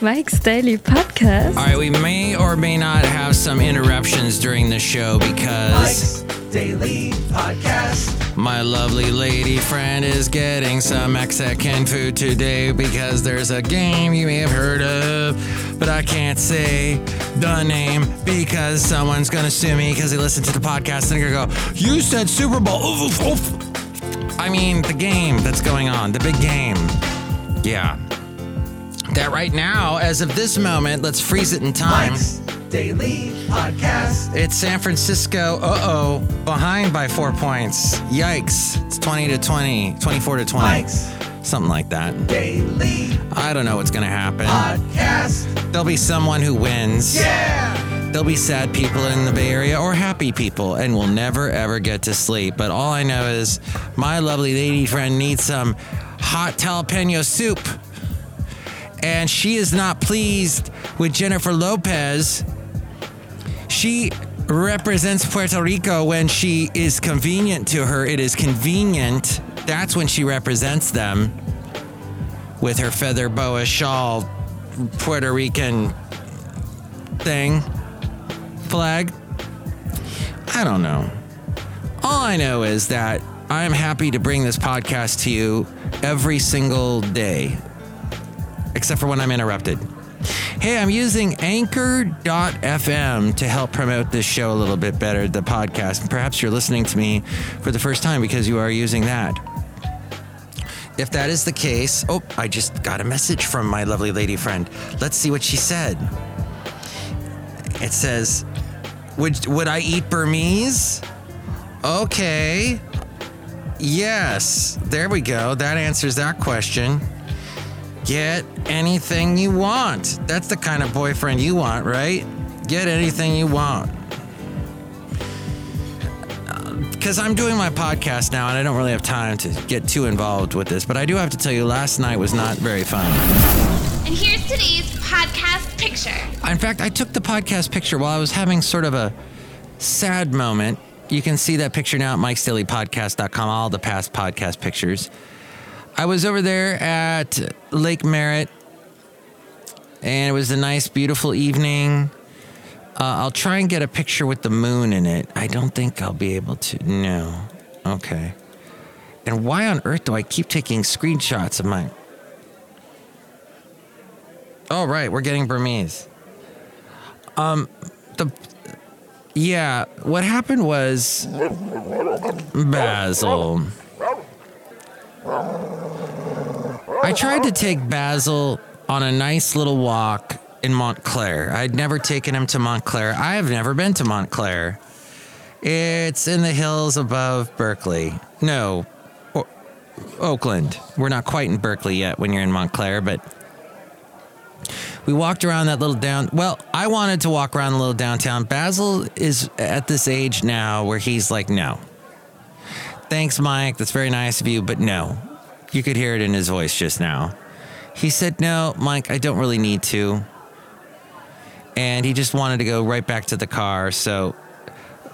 Mike's Daily Podcast. All right, we may or may not have some interruptions during the show because Mike's Daily Podcast. my lovely lady friend is getting some Mexican food today because there's a game you may have heard of, but I can't say the name because someone's gonna sue me because they listened to the podcast and they're gonna go, "You said Super Bowl." Oof, oof, oof." I mean, the game that's going on, the big game. Yeah. That right now, as of this moment, let's freeze it in time. Mike's Daily Podcast. It's San Francisco, uh oh, behind by four points. Yikes. It's 20 to 20, 24 to 20. Mike's Something like that. Daily I don't know what's going to happen. Podcast. There'll be someone who wins. Yeah. There'll be sad people in the Bay Area or happy people, and we'll never ever get to sleep. But all I know is my lovely lady friend needs some hot jalapeno soup. And she is not pleased with Jennifer Lopez. She represents Puerto Rico when she is convenient to her. It is convenient. That's when she represents them with her feather boa shawl, Puerto Rican thing, flag. I don't know. All I know is that I'm happy to bring this podcast to you every single day, except for when I'm interrupted. Hey, I'm using anchor.fm to help promote this show a little bit better, the podcast. Perhaps you're listening to me for the first time because you are using that. If that is the case, oh, I just got a message from my lovely lady friend. Let's see what she said. It says, "Would would I eat Burmese?" Okay. Yes. There we go. That answers that question. Get anything you want. That's the kind of boyfriend you want, right? Get anything you want. Because I'm doing my podcast now and I don't really have time to get too involved with this, but I do have to tell you, last night was not very fun. And here's today's podcast picture. In fact, I took the podcast picture while I was having sort of a sad moment. You can see that picture now at mikesdailypodcast.com, all the past podcast pictures. I was over there at Lake Merritt, and it was a nice, beautiful evening. Uh, I'll try and get a picture with the moon in it. I don't think I'll be able to. No. Okay. And why on earth do I keep taking screenshots of my. Oh, right. We're getting Burmese. Um, the. Yeah, what happened was. Basil. I tried to take Basil on a nice little walk in Montclair. I'd never taken him to Montclair. I have never been to Montclair. It's in the hills above Berkeley. No, o- Oakland. We're not quite in Berkeley yet when you're in Montclair, but we walked around that little down. Well, I wanted to walk around a little downtown. Basil is at this age now where he's like, no. Thanks, Mike. That's very nice of you, but no. You could hear it in his voice just now. He said, no, Mike, I don't really need to. And he just wanted to go right back to the car. So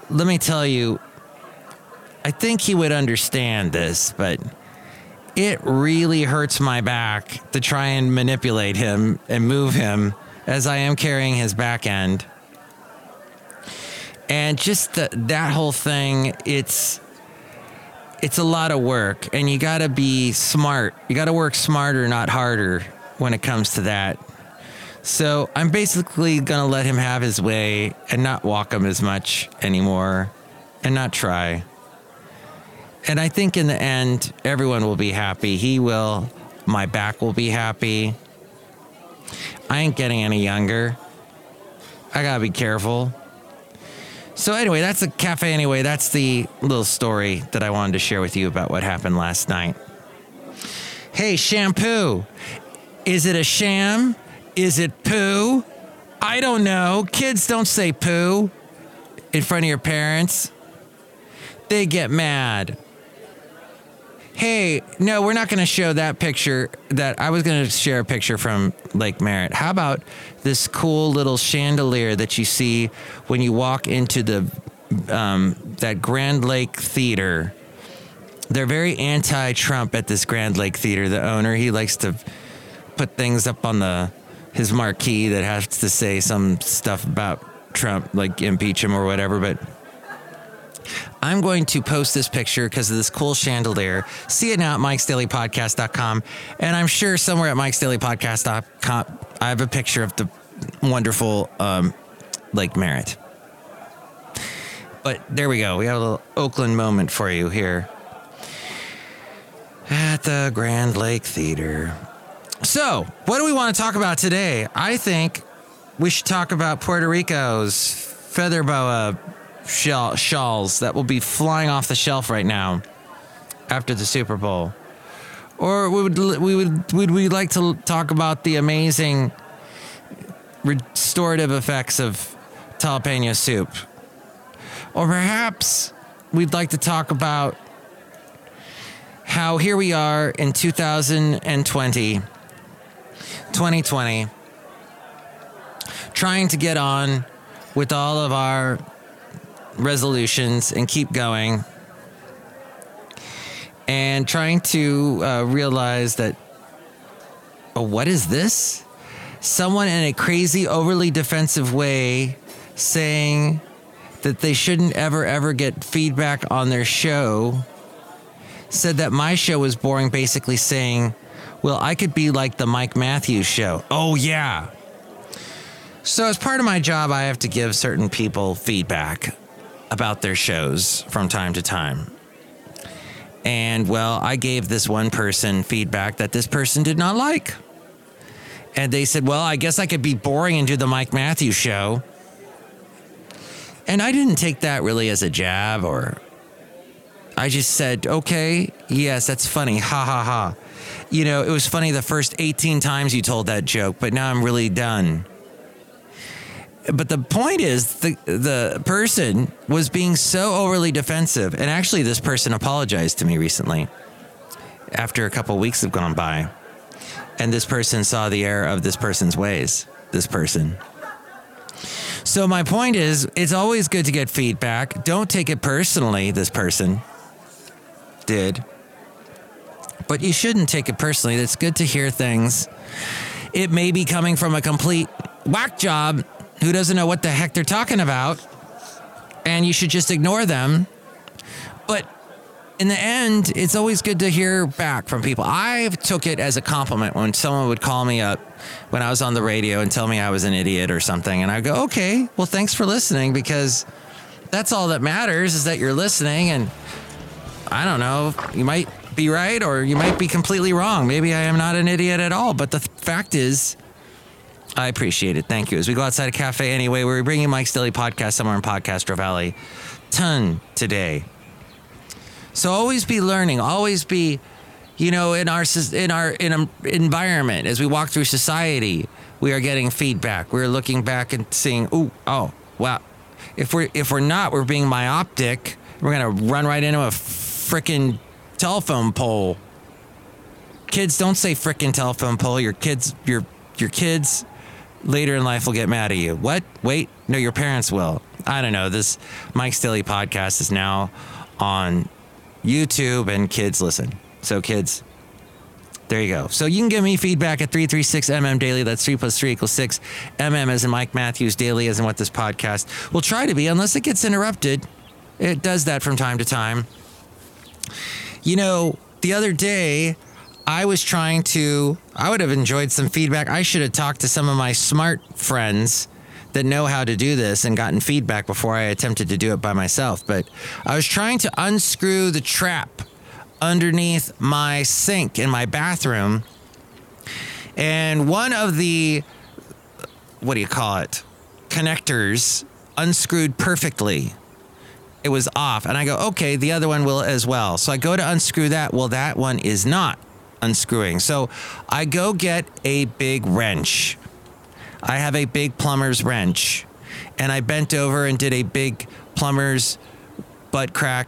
let me tell you, I think he would understand this, but it really hurts my back to try and manipulate him and move him as I am carrying his back end. And just the, that whole thing, it's it's a lot of work and you got to be smart. You got to work smarter, not harder when it comes to that. So I'm basically going to let him have his way and not walk him as much anymore and not try. And I think in the end, everyone will be happy. He will. My back will be happy. I ain't getting any younger. I gotta be careful. So, anyway, that's the cafe. Anyway, that's the little story that I wanted to share with you about what happened last night. Hey, shampoo. Is it a sham? Is it poo? I don't know. Kids don't say poo in front of your parents, they get mad. Hey, no, we're not going to show that picture. That I was going to share a picture from Lake Merritt. How about this cool little chandelier that you see when you walk into the um, that Grand Lake Theater? They're very anti-Trump at this Grand Lake Theater. The owner he likes to put things up on the his marquee that has to say some stuff about Trump, like impeach him or whatever. But I'm going to post this picture because of this cool chandelier. See it now at mikesdailypodcast.com. And I'm sure somewhere at mikesdailypodcast.com, I have a picture of the wonderful um, Lake Merritt. But there we go. We have a little Oakland moment for you here at the Grand Lake Theater. So, what do we want to talk about today? I think we should talk about Puerto Rico's feather boa shawls that will be flying off the shelf right now after the Super Bowl. Or we would we would would we like to talk about the amazing restorative effects of jalapeno soup? Or perhaps we'd like to talk about how here we are in 2020, 2020, trying to get on with all of our resolutions and keep going, and trying to uh, realize that, oh, what is this? Someone in a crazy, overly defensive way saying that they shouldn't ever, ever get feedback on their show said that my show was boring, basically saying, well, I could be like the Mike Matthews show. Oh, yeah. So, as part of my job, I have to give certain people feedback about their shows from time to time. And, well, I gave this one person feedback that this person did not like. And they said, well, I guess I could be boring and do the Mike Matthews show. And I didn't take that really as a jab or I just said, okay, yes, that's funny. Ha ha ha. You know, it was funny the first 18 times you told that joke, but now I'm really done. But the point is, the, the person was being so overly defensive. And actually, this person apologized to me recently after a couple weeks have gone by. And this person saw the error of this person's ways. This person. So, my point is, it's always good to get feedback. Don't take it personally, this person did. But you shouldn't take it personally. It's good to hear things. It may be coming from a complete whack job who doesn't know what the heck they're talking about, and you should just ignore them. But in the end, it's always good to hear back from people. I took it as a compliment when someone would call me up when I was on the radio and tell me I was an idiot or something. And I go, okay, well, thanks for listening because that's all that matters is that you're listening. And I don't know, you might be right or you might be completely wrong. Maybe I am not an idiot at all. But the th- fact is, I appreciate it. Thank you. As we go outside a cafe anyway, we're bringing Mike's Daily Podcast somewhere in Podcastro Valley. Ton today. So always be learning. Always be, you know, in our in our in a environment as we walk through society, we are getting feedback. We're looking back and seeing, ooh, oh, wow. If we're if we're not, we're being myopic. We're gonna run right into a freaking telephone pole. Kids, don't say frickin' telephone pole. Your kids, your your kids later in life will get mad at you. What? Wait, no, your parents will. I don't know. This Mike's Daily podcast is now on YouTube and kids listen. So kids, there you go. So you can give me feedback at 336mm daily. That's 3 plus 3 equals 6. MM as in Mike Matthews daily as in what this podcast will try to be unless it gets interrupted. It does that from time to time. You know, the other day, I was trying to, I would have enjoyed some feedback. I should have talked to some of my smart friends that know how to do this and gotten feedback before I attempted to do it by myself. But I was trying to unscrew the trap underneath my sink in my bathroom. And one of the, what do you call it? Connectors unscrewed perfectly it was off. And I go, okay, the other one will as well. So I go to unscrew that. Well, that one is not unscrewing. So I go get a big wrench. I have a big plumber's wrench. And I bent over and did a big plumber's butt crack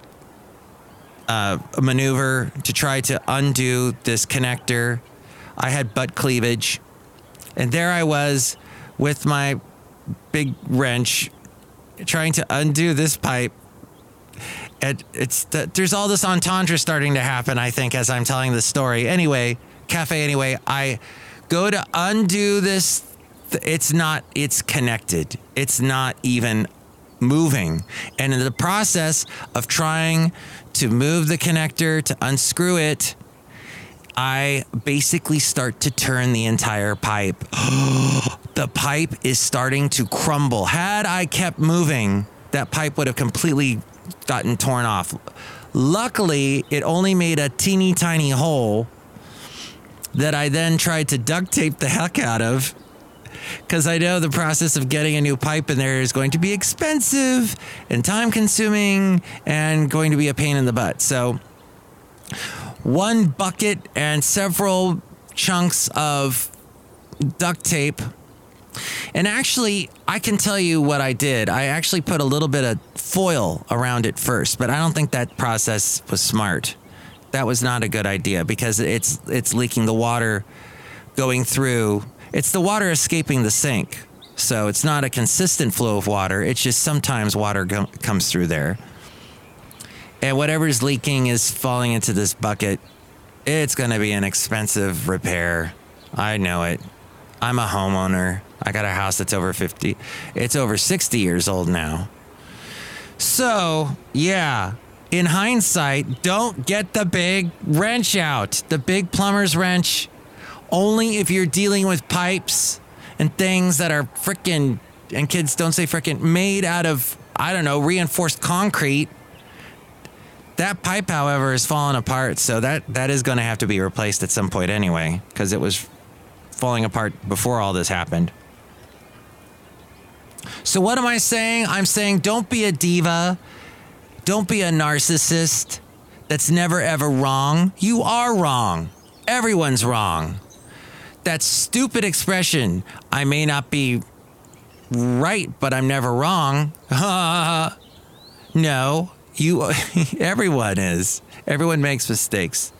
uh, maneuver to try to undo this connector. I had butt cleavage. And there I was with my big wrench trying to undo this pipe it, it's the, there's all this entendre starting to happen. I think as I'm telling this story. Anyway, cafe. Anyway, I go to undo this th- it's not it's connected it's not even moving and in the process of trying to move the connector to unscrew it i basically start to turn the entire pipe the pipe is starting to crumble had i kept moving that pipe would have completely gotten torn off luckily it only made a teeny tiny hole that i then tried to duct tape the heck out of because I know the process of getting a new pipe in there is going to be expensive and time consuming and going to be a pain in the butt. So, one bucket and several chunks of duct tape. And actually, I can tell you what I did. I actually put a little bit of foil around it first, but I don't think that process was smart. That was not a good idea because it's it's leaking the water going through it's the water escaping the sink. So it's not a consistent flow of water. It's just sometimes water go- comes through there. And whatever's leaking is falling into this bucket. It's going to be an expensive repair. I know it. I'm a homeowner. I got a house that's over 50. It's over 60 years old now. So, yeah, in hindsight, don't get the big wrench out. The big plumber's wrench only if you're dealing with pipes and things that are freaking and kids don't say freaking made out of I don't know reinforced concrete. That pipe, however, is falling apart, so that that is going to have to be replaced at some point anyway, because it was falling apart before all this happened. So what am I saying? I'm saying don't be a diva. Don't be a narcissist that's never ever wrong. You are wrong. Everyone's wrong that stupid expression, I may not be right, but I'm never wrong. no, you, everyone is. Everyone makes mistakes.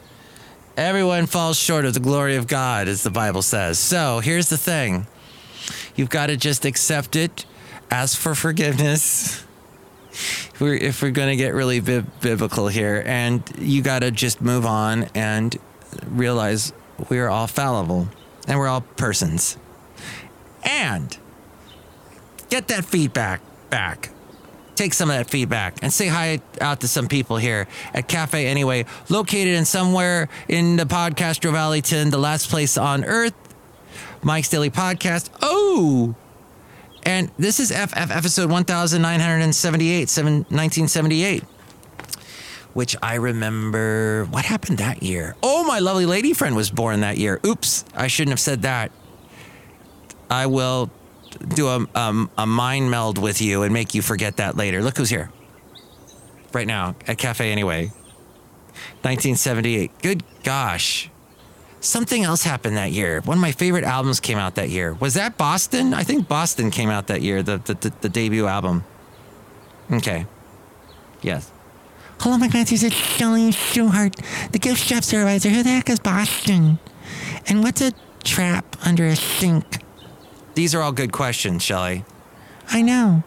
Everyone falls short of the glory of God, as the Bible says. So here's the thing you've got to just accept it, ask for forgiveness. If we're, if we're going to get really biblical here, and you got to just move on and realize we are all fallible and we're all persons. And get that feedback back. Take some of that feedback and say hi out to some people here at Cafe Anyway, located in somewhere in the Podcastro Valleyton, the last place on earth. Mike's Daily Podcast. Oh, and this is FF episode 1978, 1978 which I remember. What happened that year? Oh, my lovely lady friend was born that year. Oops, I shouldn't have said that. I will do a, um, a mind meld with you and make you forget that later. Look who's here right now at Cafe Anyway. 1978. Good gosh. Something else happened that year. One of my favorite albums came out that year. Was that Boston? I think Boston came out that year, the, the, the, the debut album. Okay. Yes. Hello, Mike Matthews. It's Shelley Stewart, the gift shop supervisor. Who the heck is Boston? And what's a trap under a sink? These are all good questions, Shelley. I know.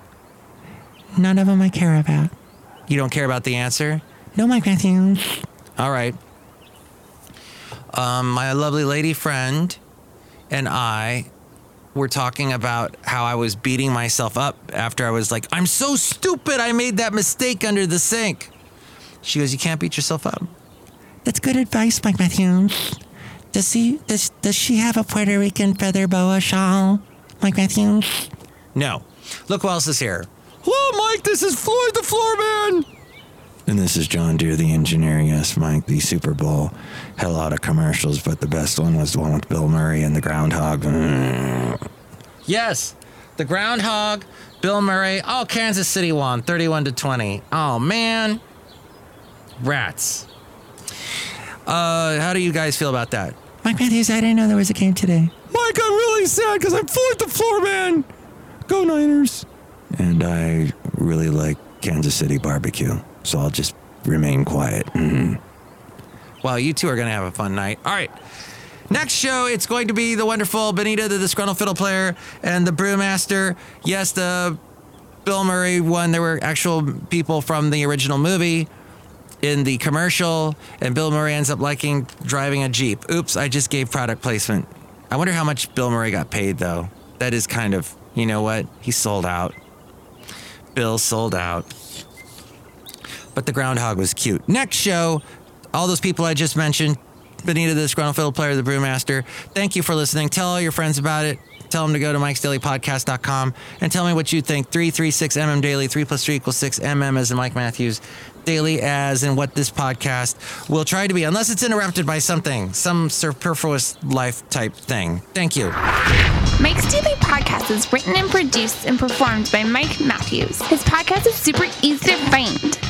None of them I care about. You don't care about the answer? No, my Matthews. All right. Um, my lovely lady friend and I were talking about how I was beating myself up after I was like, I'm so stupid. I made that mistake under the sink. She goes, You can't beat yourself up. That's good advice, Mike Matthews. Does he does does she have a Puerto Rican feather boa shawl, Mike Matthews? No. Look who else is here. Hello, Mike. This is Floyd the Floorman. And this is John Deere, the engineer. Yes, Mike, the Super Bowl had a lot of commercials, but the best one was the one with Bill Murray and the groundhog. Yes, the groundhog, Bill Murray. Oh, Kansas City won 31 to 20. Oh, man. Rats. Uh, how do you guys feel about that? Mike Matthews, I didn't know there was a game today. Mike, I'm really sad because I'm Floyd the Floor Man. Go Niners. And I really like Kansas City barbecue, so I'll just remain quiet. Mm-hmm. Well, you two are going to have a fun night. All right. Next show, it's going to be the wonderful Benita, the disgruntled fiddle player, and the brewmaster. Yes, the Bill Murray one. There were actual people from the original movie in the commercial, and Bill Murray ends up liking driving a Jeep. Oops, I just gave product placement. I wonder how much Bill Murray got paid, though. that is kind of, you know what? He sold out. Bill sold out. But the groundhog was cute. Next show, all those people I just mentioned, Benita, the disgruntled player, the brewmaster. Thank you for listening. Tell all your friends about it. Tell them to go to mikesdailypodcast.com and tell me what you think. 336mm daily, 3 plus 3 equals 6 mm as in Mike Matthews. Daily as in what this podcast will try to be, unless it's interrupted by something, some superfluous life type thing. Thank you. Mike's Daily Podcast is written and produced and performed by Mike Matthews. His podcast is super easy to find.